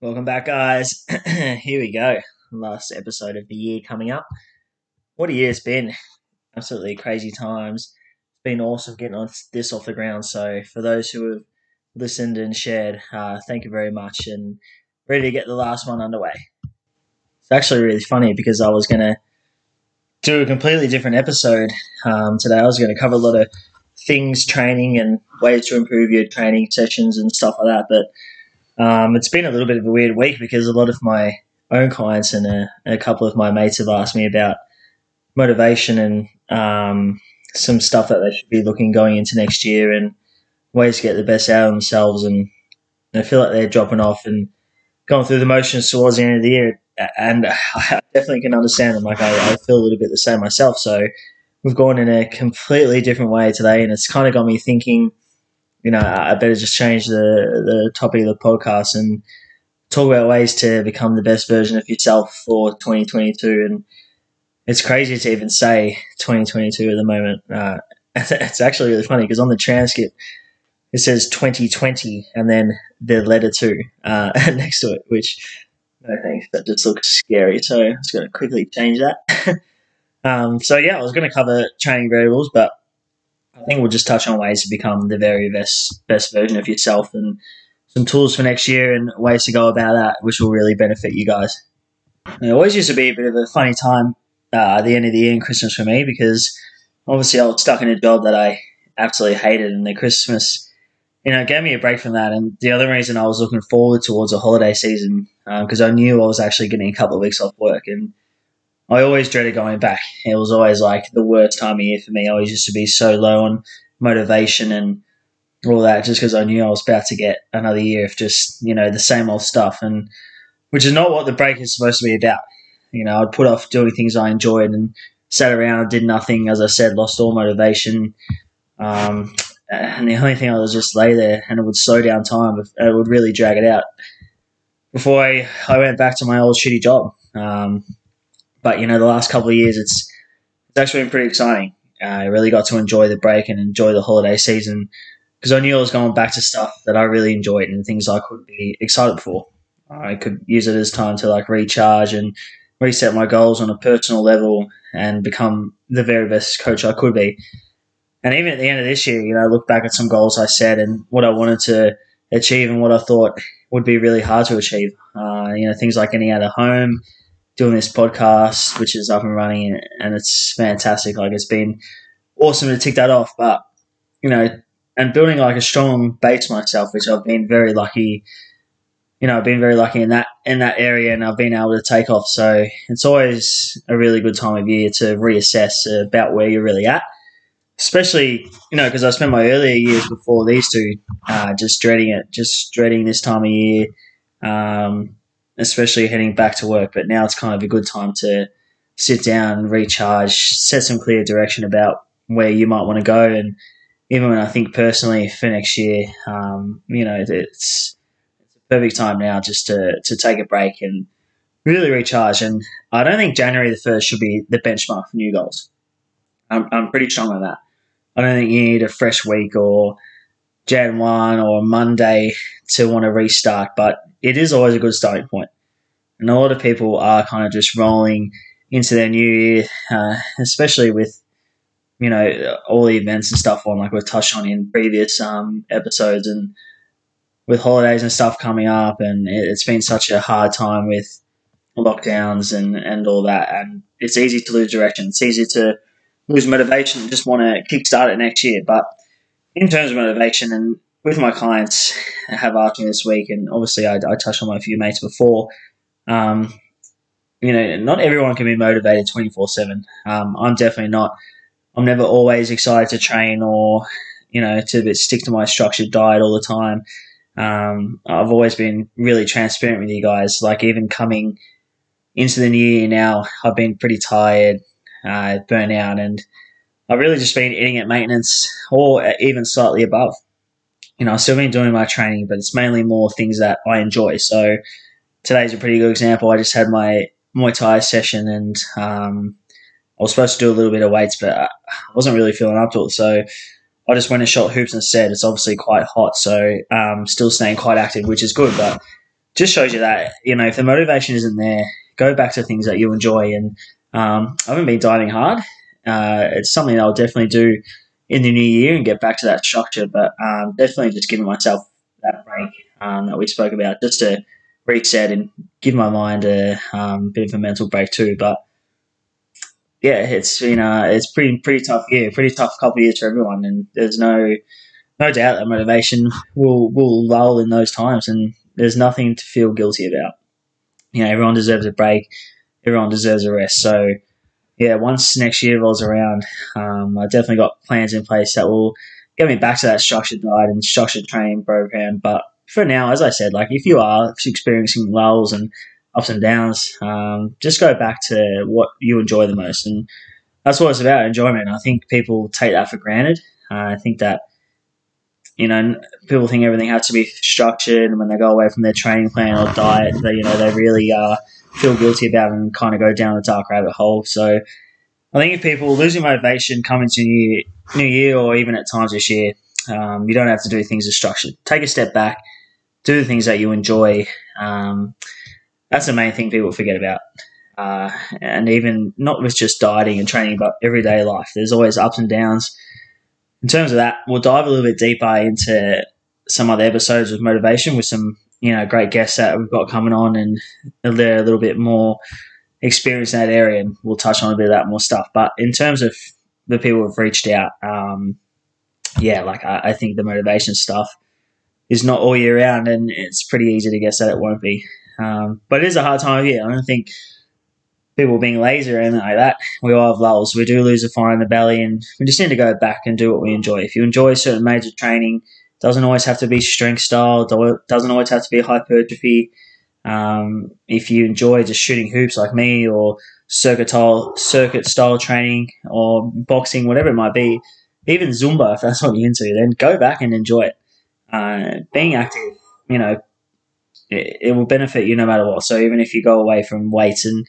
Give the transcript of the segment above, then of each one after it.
Welcome back, guys. Here we go. Last episode of the year coming up. What a year it's been. Absolutely crazy times. It's been awesome getting this off the ground. So, for those who have listened and shared, uh, thank you very much and ready to get the last one underway. It's actually really funny because I was going to do a completely different episode um, today. I was going to cover a lot of things, training, and ways to improve your training sessions and stuff like that. But um, it's been a little bit of a weird week because a lot of my own clients and a, a couple of my mates have asked me about motivation and um, some stuff that they should be looking going into next year and ways to get the best out of themselves. And I feel like they're dropping off and going through the motions towards the end of the year. And definitely can understand them. Like I, I feel a little bit the same myself. So we've gone in a completely different way today, and it's kind of got me thinking you know, I better just change the, the topic of the podcast and talk about ways to become the best version of yourself for 2022. And it's crazy to even say 2022 at the moment. Uh, it's actually really funny because on the transcript, it says 2020 and then the letter two uh, next to it, which no thanks, that just looks scary. So I'm just going to quickly change that. um, so yeah, I was going to cover training variables, but I think we'll just touch on ways to become the very best best version of yourself and some tools for next year and ways to go about that, which will really benefit you guys. It always used to be a bit of a funny time uh, at the end of the year and Christmas for me because obviously I was stuck in a job that I absolutely hated, and the Christmas, you know, it gave me a break from that. And the other reason I was looking forward towards a holiday season because um, I knew I was actually getting a couple of weeks off work and I always dreaded going back. It was always like the worst time of year for me. I always used to be so low on motivation and all that just because I knew I was about to get another year of just, you know, the same old stuff. And which is not what the break is supposed to be about. You know, I'd put off doing things I enjoyed and sat around, did nothing. As I said, lost all motivation. Um, and the only thing I was just lay there and it would slow down time. It would really drag it out. Before I, I went back to my old shitty job. Um, but you know, the last couple of years, it's it's actually been pretty exciting. Uh, I really got to enjoy the break and enjoy the holiday season because I knew I was going back to stuff that I really enjoyed and things I could be excited for. I could use it as time to like recharge and reset my goals on a personal level and become the very best coach I could be. And even at the end of this year, you know, look back at some goals I set and what I wanted to achieve and what I thought would be really hard to achieve. Uh, you know, things like getting out of home, doing this podcast, which is up and running, and it's fantastic. Like it's been awesome to tick that off, but you know, and building like a strong base myself, which I've been very lucky. You know, I've been very lucky in that in that area, and I've been able to take off. So it's always a really good time of year to reassess about where you're really at. Especially, you know, because I spent my earlier years before these two, uh, just dreading it, just dreading this time of year. Um, especially heading back to work. But now it's kind of a good time to sit down, recharge, set some clear direction about where you might want to go. And even when I think personally for next year, um, you know, it's, it's a perfect time now just to, to take a break and really recharge. And I don't think January the 1st should be the benchmark for new goals. I'm, I'm pretty strong on that. I don't think you need a fresh week or Jan 1 or Monday to want to restart, but it is always a good starting point. And a lot of people are kind of just rolling into their new year, uh, especially with you know all the events and stuff on, like we've touched on in previous um, episodes, and with holidays and stuff coming up, and it's been such a hard time with lockdowns and and all that, and it's easy to lose direction. It's easy to lose motivation and just want to kickstart it next year. But in terms of motivation, and with my clients have asked me this week, and obviously I, I touched on my few mates before. Um, you know, not everyone can be motivated twenty four seven. Um, I'm definitely not. I'm never always excited to train or you know to stick to my structured diet all the time. Um, I've always been really transparent with you guys. Like even coming into the new year now, I've been pretty tired, uh, burnt out, and I've really just been eating at maintenance or even slightly above you know, I've still been doing my training, but it's mainly more things that I enjoy. So today's a pretty good example. I just had my Muay Thai session and um, I was supposed to do a little bit of weights, but I wasn't really feeling up to it. So I just went and shot hoops instead. It's obviously quite hot, so um, still staying quite active, which is good. But just shows you that you know if the motivation isn't there, go back to things that you enjoy. And um, I haven't been dieting hard. Uh, it's something I'll definitely do in the new year and get back to that structure. But um, definitely just giving myself that break um, that we spoke about, just to reset and give my mind a um, bit of a mental break too. But yeah, it's been uh, it's pretty pretty tough year, pretty tough couple of years for everyone, and there's no no doubt that motivation will will lull in those times, and there's nothing to feel guilty about. You know, everyone deserves a break, everyone deserves a rest. So yeah, once next year rolls around, um, I definitely got plans in place that will get me back to that structured diet and structured training program. But for now, as I said, like if you are experiencing lulls and ups and downs. Um, just go back to what you enjoy the most, and that's what it's about enjoyment. I think people take that for granted. Uh, I think that you know people think everything has to be structured, and when they go away from their training plan or diet, they you know they really uh, feel guilty about it and kind of go down a dark rabbit hole. So. I think if people losing motivation come into new new year or even at times this year, um, you don't have to do things as structured. Take a step back, do the things that you enjoy. Um, that's the main thing people forget about. Uh, and even not with just dieting and training, but everyday life. There's always ups and downs. In terms of that, we'll dive a little bit deeper into some other episodes of motivation with some you know great guests that we've got coming on, and they're a little bit more experienced in that area, and we'll touch on a bit of that more stuff. But in terms of the people who've reached out, um, yeah, like I, I think the motivation stuff is not all year round, and it's pretty easy to guess that it won't be. Um, but it is a hard time of year. I don't think people being lazy or anything like that. We all have lulls. We do lose a fire in the belly, and we just need to go back and do what we enjoy. If you enjoy certain major training, doesn't always have to be strength style. Doesn't always have to be hypertrophy. Um, if you enjoy just shooting hoops like me, or circuit style, circuit style training, or boxing, whatever it might be, even Zumba, if that's what you're into, then go back and enjoy it. Uh, being active, you know, it, it will benefit you no matter what. So even if you go away from weights and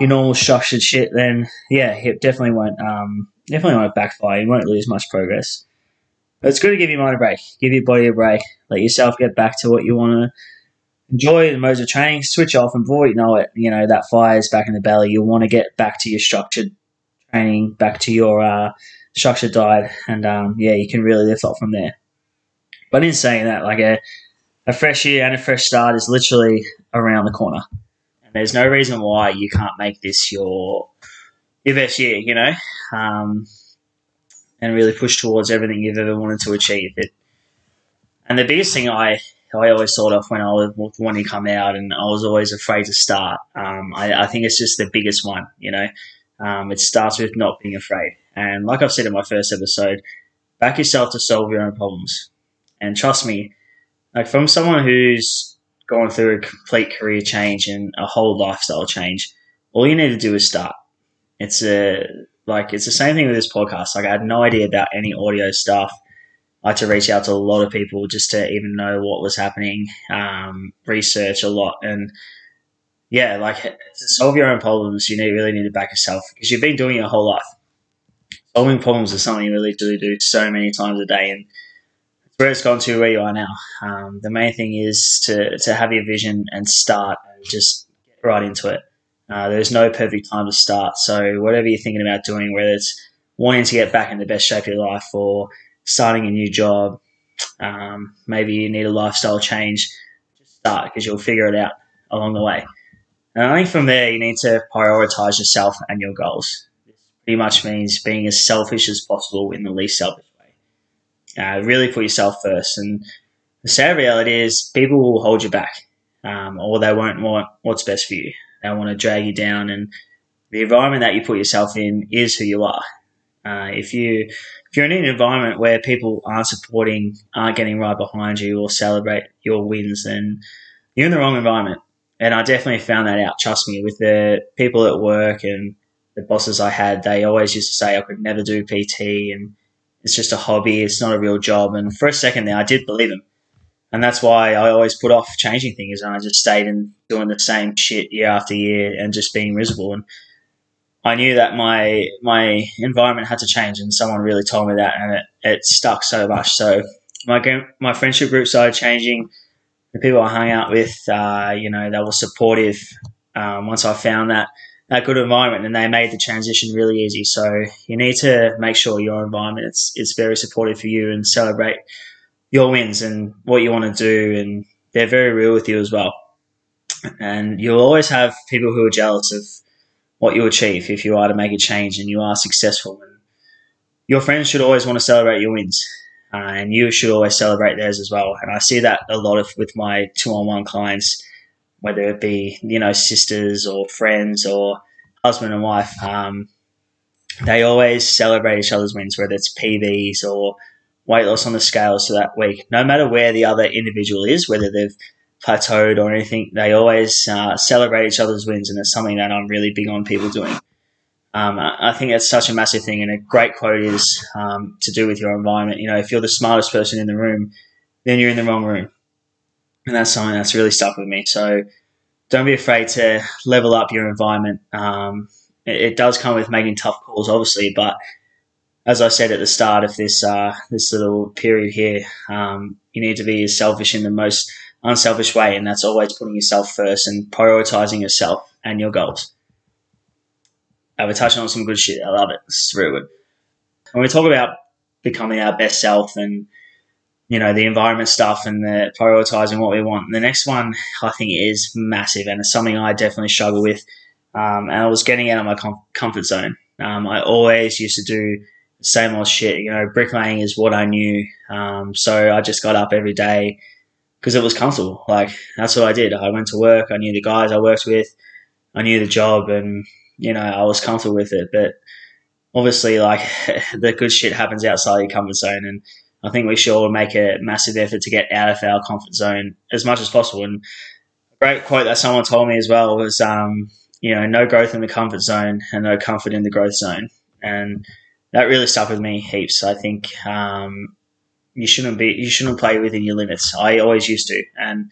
your normal structured shit, then yeah, it definitely won't um, definitely won't backfire. You won't lose much progress. But it's good to give your mind a break, give your body a break, let yourself get back to what you want to enjoy the modes of training, switch off, and before you know it, you know that fire's back in the belly. You'll want to get back to your structured training, back to your uh, structured diet, and um, yeah, you can really lift off from there. But in saying that, like a a fresh year and a fresh start is literally around the corner. There's no reason why you can't make this your your best year, you know, um, and really push towards everything you've ever wanted to achieve. It, and the biggest thing I I always thought of when I was wanting to come out, and I was always afraid to start. Um, I, I, think it's just the biggest one, you know. Um, it starts with not being afraid, and like I've said in my first episode, back yourself to solve your own problems. And trust me, like from someone who's gone through a complete career change and a whole lifestyle change, all you need to do is start. It's a like it's the same thing with this podcast. Like I had no idea about any audio stuff. I had to reach out to a lot of people just to even know what was happening, um, research a lot, and yeah, like to solve your own problems, you need really need to back yourself because you've been doing it your whole life. Solving problems is something you really do do so many times a day, and where it's gone to where you are now. Um, the main thing is to, to have your vision and start and just get right into it. Uh, there's no perfect time to start. So whatever you're thinking about doing, whether it's wanting to get back in the best shape of your life or starting a new job, um, maybe you need a lifestyle change, just start because you'll figure it out along the way. And I think from there, you need to prioritize yourself and your goals. This pretty much means being as selfish as possible in the least selfish uh, really put yourself first. And the sad reality is, people will hold you back, um, or they won't want what's best for you. They want to drag you down, and the environment that you put yourself in is who you are. Uh, if you if you're in an environment where people aren't supporting, aren't getting right behind you, or celebrate your wins, then you're in the wrong environment. And I definitely found that out. Trust me, with the people at work and the bosses I had, they always used to say I could never do PT and it's just a hobby. It's not a real job. And for a second there, I did believe him. And that's why I always put off changing things. And I just stayed in doing the same shit year after year and just being miserable. And I knew that my my environment had to change, and someone really told me that, and it, it stuck so much. So my my friendship group started changing. The people I hung out with, uh, you know, they were supportive. Um, once I found that that good environment, and they made the transition really easy. So you need to make sure your environment is is very supportive for you and celebrate your wins and what you want to do, and they're very real with you as well. And you'll always have people who are jealous of what you achieve if you are to make a change and you are successful. And your friends should always want to celebrate your wins, uh, and you should always celebrate theirs as well. And I see that a lot of with my two-on-one clients, whether it be you know sisters or friends or husband and wife. Um, they always celebrate each other's wins, whether it's PBs or weight loss on the scales for that week. No matter where the other individual is, whether they've plateaued or anything, they always uh, celebrate each other's wins, and it's something that I'm really big on people doing. Um, I think that's such a massive thing, and a great quote is um, to do with your environment. You know, if you're the smartest person in the room, then you're in the wrong room, and that's something that's really stuck with me. So don't be afraid to level up your environment. Um, it, it, does come with making tough calls, obviously, but as I said at the start of this uh, this little period here, um, you need to be as selfish in the most unselfish way, and that's always putting yourself first and prioritizing yourself and your goals. Uh, we're touching on some good shit. I love it. It's really good. When we talk about becoming our best self and you know the environment stuff and the prioritizing what we want, the next one I think is massive and it's something I definitely struggle with. Um, and I was getting out of my com- comfort zone. Um, I always used to do the same old shit. You know, bricklaying is what I knew. Um, so I just got up every day because it was comfortable. Like that's what I did. I went to work. I knew the guys I worked with. I knew the job, and you know I was comfortable with it. But obviously, like the good shit happens outside your comfort zone, and I think we should make a massive effort to get out of our comfort zone as much as possible. And a great quote that someone told me as well was, um, you know, no growth in the comfort zone and no comfort in the growth zone, and that really stuck with me heaps. I think um, you shouldn't be you shouldn't play within your limits. I always used to, and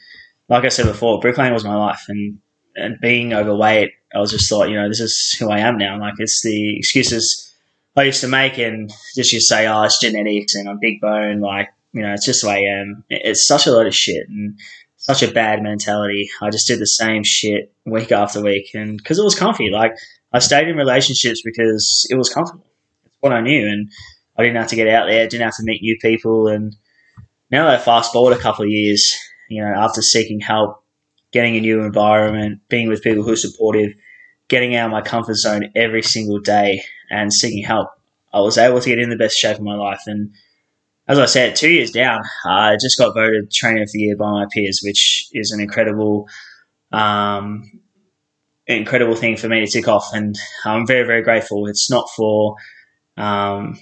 like I said before, bricklaying was my life, and and being overweight, I was just thought, you know, this is who I am now. Like it's the excuses I used to make, and just to say, oh, it's genetics, and I'm big bone, like you know, it's just who I am. It's such a lot of shit, and such a bad mentality. I just did the same shit week after week, and because it was comfy, like I stayed in relationships because it was comfortable. It's what I knew, and I didn't have to get out there, didn't have to meet new people. And now that I fast forward a couple of years, you know, after seeking help, getting a new environment, being with people who are supportive, getting out of my comfort zone every single day and seeking help, I was able to get in the best shape of my life. And as I said, two years down, I just got voted Trainer of the Year by my peers, which is an incredible, um, incredible thing for me to tick off. And I'm very, very grateful. It's not for um,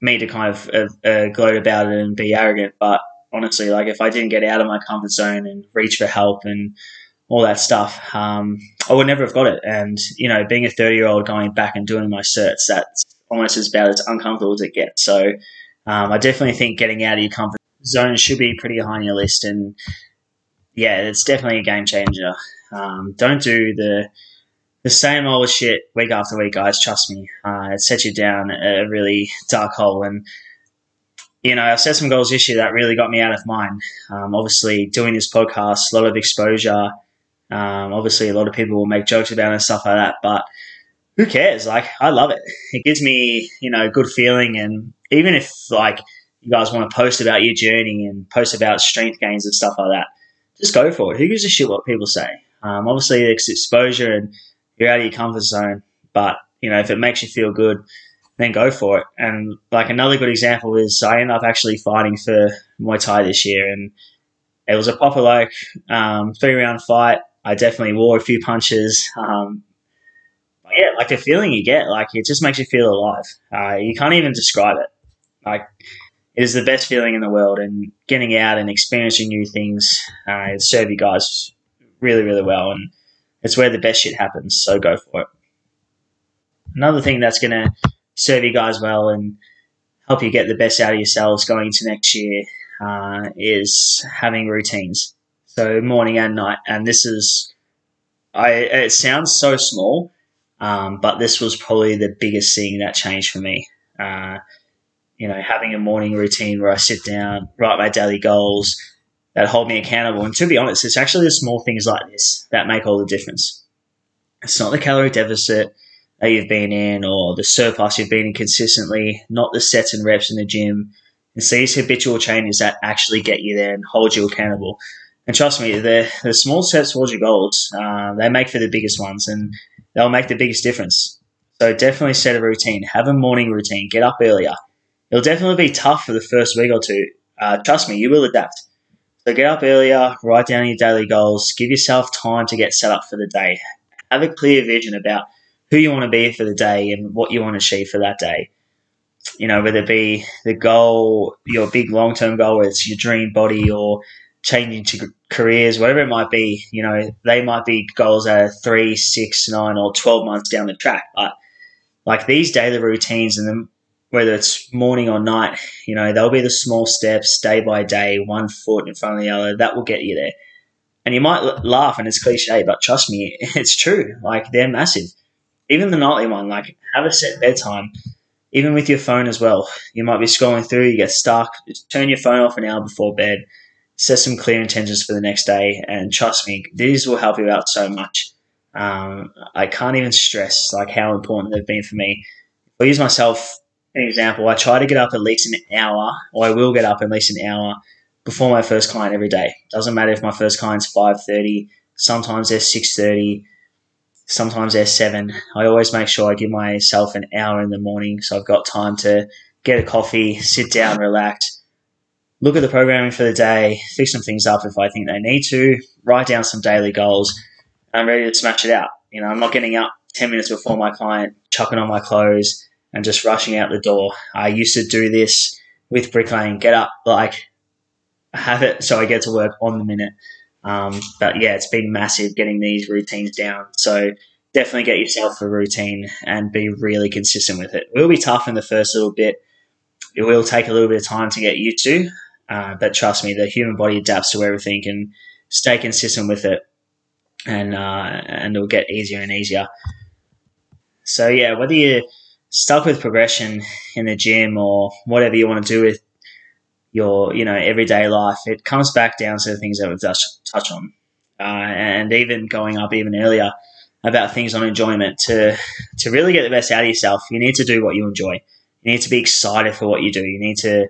me to kind of uh, uh, gloat about it and be arrogant. But honestly, like if I didn't get out of my comfort zone and reach for help and all that stuff, um, I would never have got it. And you know, being a thirty year old going back and doing my certs, that's almost as about as uncomfortable as it gets. So um, I definitely think getting out of your comfort zone should be pretty high on your list. And yeah, it's definitely a game changer. Um, don't do the the same old shit week after week, guys. Trust me, uh, it sets you down a really dark hole. And you know, I've set some goals this year that really got me out of mine. Um, obviously, doing this podcast, a lot of exposure. Um, obviously, a lot of people will make jokes about it and stuff like that, but who cares? Like, I love it. It gives me, you know, good feeling. And even if like you guys want to post about your journey and post about strength gains and stuff like that, just go for it. Who gives a shit what people say? Um, obviously, it's exposure and you're out of your comfort zone. But you know, if it makes you feel good, then go for it. And like another good example is I ended up actually fighting for Muay Thai this year, and it was a proper like um, three round fight. I definitely wore a few punches. Um, yeah, like the feeling you get, like it just makes you feel alive. Uh, you can't even describe it. Like it is the best feeling in the world, and getting out and experiencing new things uh, serve you guys really, really well. And it's where the best shit happens. So go for it. Another thing that's going to serve you guys well and help you get the best out of yourselves going into next year uh, is having routines. So morning and night, and this is, I. It sounds so small, Um, but this was probably the biggest thing that changed for me. Uh, you know, having a morning routine where I sit down, write my daily goals that hold me accountable. And to be honest, it's actually the small things like this that make all the difference. It's not the calorie deficit that you've been in or the surplus you've been in consistently, not the sets and reps in the gym. It's these habitual changes that actually get you there and hold you accountable. And trust me, the, the small steps towards your goals, uh, they make for the biggest ones and they'll make the biggest difference. So definitely set a routine. Have a morning routine. Get up earlier. It'll definitely be tough for the first week or two. Uh, trust me, you will adapt. So get up earlier, write down your daily goals, give yourself time to get set up for the day. Have a clear vision about who you want to be for the day and what you want to achieve for that day. You know, whether it be the goal, your big long term goal, whether it's your dream body or changing to careers, whatever it might be, you know, they might be goals that are three, six, nine, or 12 months down the track. But like these daily routines and then whether it's morning or night, you know, they'll be the small steps day by day, one foot in front of the other. That will get you there. And you might laugh and it's cliche, but trust me, it's true. Like they're massive. Even the nightly one, like have a set bedtime. Even with your phone as well, you might be scrolling through, you get stuck. Turn your phone off an hour before bed. Set some clear intentions for the next day, and trust me, these will help you out so much. Um, I can't even stress like how important they've been for me. I use myself an example. I try to get up at least an hour, or I will get up at least an hour before my first client every day. Doesn't matter if my first client's five thirty. Sometimes they're six thirty. Sometimes they're seven. I always make sure I give myself an hour in the morning, so I've got time to get a coffee, sit down, relax, look at the programming for the day, fix some things up if I think they need to, write down some daily goals. I'm ready to smash it out. You know, I'm not getting up 10 minutes before my client, chucking on my clothes and just rushing out the door. I used to do this with bricklaying, get up, like, have it so I get to work on the minute. Um, but yeah, it's been massive getting these routines down. So definitely get yourself a routine and be really consistent with it. It will be tough in the first little bit. It will take a little bit of time to get you to, uh, but trust me, the human body adapts to everything and stay consistent with it, and uh, and it'll get easier and easier. So yeah, whether you're stuck with progression in the gym or whatever you want to do with your you know everyday life, it comes back down to the things that we've touched touch on, uh, and even going up even earlier about things on enjoyment to to really get the best out of yourself. You need to do what you enjoy. You need to be excited for what you do. You need to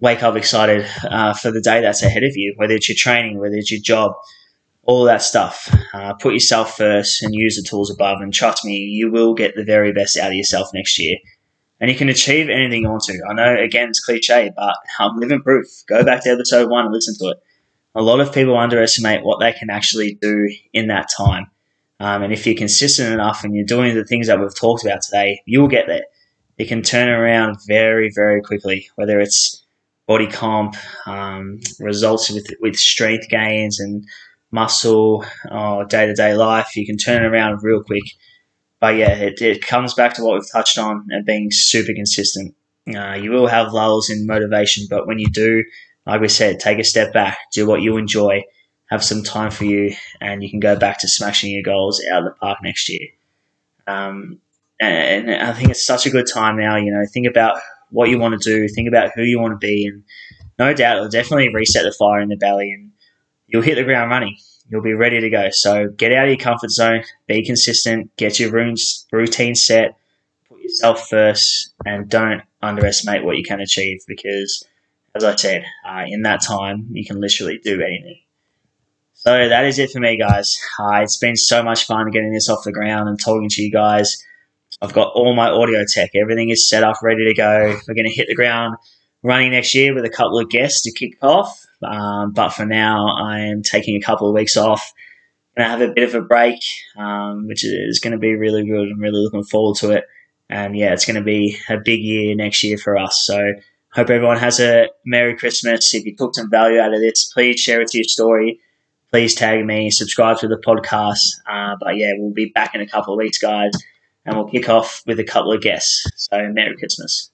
wake up excited uh, for the day that's ahead of you, whether it's your training, whether it's your job, all that stuff. Uh, put yourself first and use the tools above. And trust me, you will get the very best out of yourself next year. And you can achieve anything you want to. I know, again, it's cliche, but I'm living proof. Go back to episode one and listen to it. A lot of people underestimate what they can actually do in that time. Um, and if you're consistent enough and you're doing the things that we've talked about today, you will get there. You can turn around very, very quickly, whether it's body comp, um, results with, with strength gains and muscle day to day life. You can turn it around real quick. But yeah, it, it comes back to what we've touched on and being super consistent. Uh, you will have lulls in motivation, but when you do, like we said, take a step back, do what you enjoy, have some time for you, and you can go back to smashing your goals out of the park next year. Um, and I think it's such a good time now. You know, think about what you want to do, think about who you want to be, and no doubt it'll definitely reset the fire in the belly, and you'll hit the ground running. You'll be ready to go. So get out of your comfort zone, be consistent, get your routine set, put yourself first, and don't underestimate what you can achieve because, as I said, uh, in that time you can literally do anything. So that is it for me, guys. Uh, it's been so much fun getting this off the ground and talking to you guys. I've got all my audio tech. Everything is set up, ready to go. We're going to hit the ground running next year with a couple of guests to kick off. Um, but for now, I am taking a couple of weeks off. Going to have a bit of a break, um, which is going to be really good. I'm really looking forward to it. And yeah, it's going to be a big year next year for us. So hope everyone has a Merry Christmas. If you took some value out of this, please share it to your story. Please tag me, subscribe to the podcast. Uh, but yeah, we'll be back in a couple of weeks, guys and we'll kick off with a couple of guests. So, Merry Christmas.